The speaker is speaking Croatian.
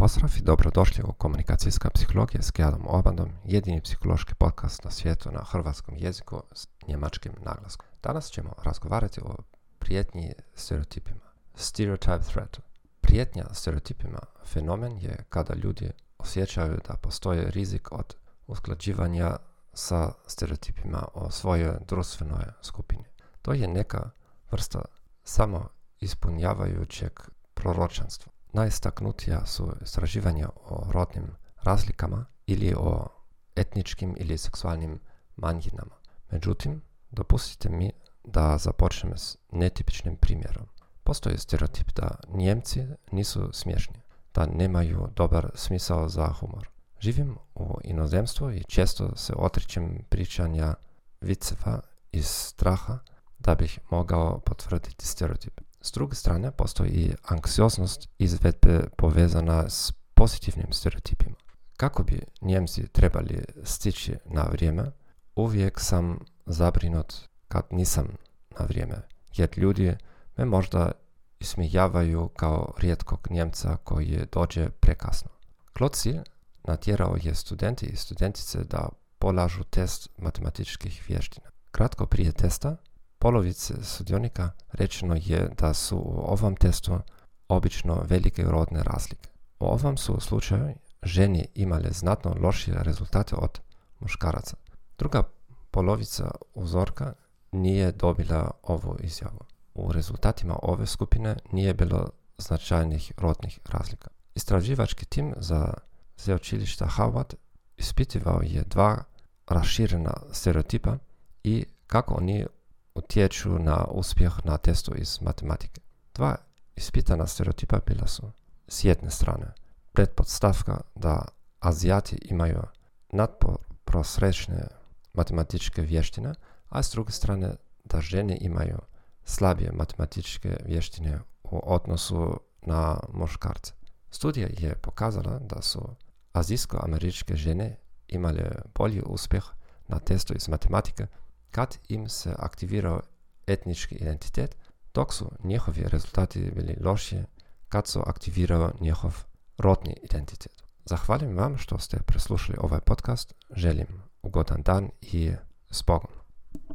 Pozdrav i dobrodošli u Komunikacijska psihologija s Gjadom Obandom, jedini psihološki podcast na svijetu na hrvatskom jeziku s njemačkim naglaskom. Danas ćemo razgovarati o prijetnji stereotipima. Stereotype threat. Prijetnja stereotipima fenomen je kada ljudi osjećaju da postoji rizik od usklađivanja sa stereotipima o svojoj društvenoj skupini. To je neka vrsta samo ispunjavajućeg proročanstva. Najistaknutija su istraživanja o rodnim razlikama ili o etničkim ili seksualnim manjinama. Međutim, dopustite mi da započnem s netipičnim primjerom. Postoji stereotip da Njemci nisu smiješni, da nemaju dobar smisao za humor. Živim u inozemstvu i često se otričem pričanja viceva iz straha da bih mogao potvrditi stereotip. S druge strane, postoji i anksioznost izvedbe povezana s pozitivnim stereotipima. Kako bi Njemci trebali stići na vrijeme, uvijek sam zabrinut kad nisam na vrijeme, jer ljudi me možda ismijavaju kao rijetkog Njemca koji dođe prekasno. Kloci natjerao je studenti i studentice da polažu test matematičkih vještina. Kratko prije testa polovice sudionika rečeno je da su u ovom testu obično velike rodne razlike. U ovom su slučaju ženi imale znatno lošije rezultate od muškaraca. Druga polovica uzorka nije dobila ovu izjavu. U rezultatima ove skupine nije bilo značajnih rodnih razlika. Istraživački tim za sveučilišta Harvard ispitivao je dva raširena stereotipa i kako oni utječu na uspjeh na testu iz matematike. Dva ispitana stereotipa bila su s jedne strane pretpostavka da Azijati imaju nadprosrečne matematičke vještine, a s druge strane da žene imaju slabije matematičke vještine u odnosu na muškarce. Studija je pokazala da su azijsko-američke žene imale bolji uspjeh na testu iz matematike kad im se aktivirao etnički identitet, dok su njihovi rezultati bili lošije kad su aktivirao njihov rodni identitet. Zahvaljujem vam što ste preslušali ovaj podcast, želim ugodan dan i s Bogom.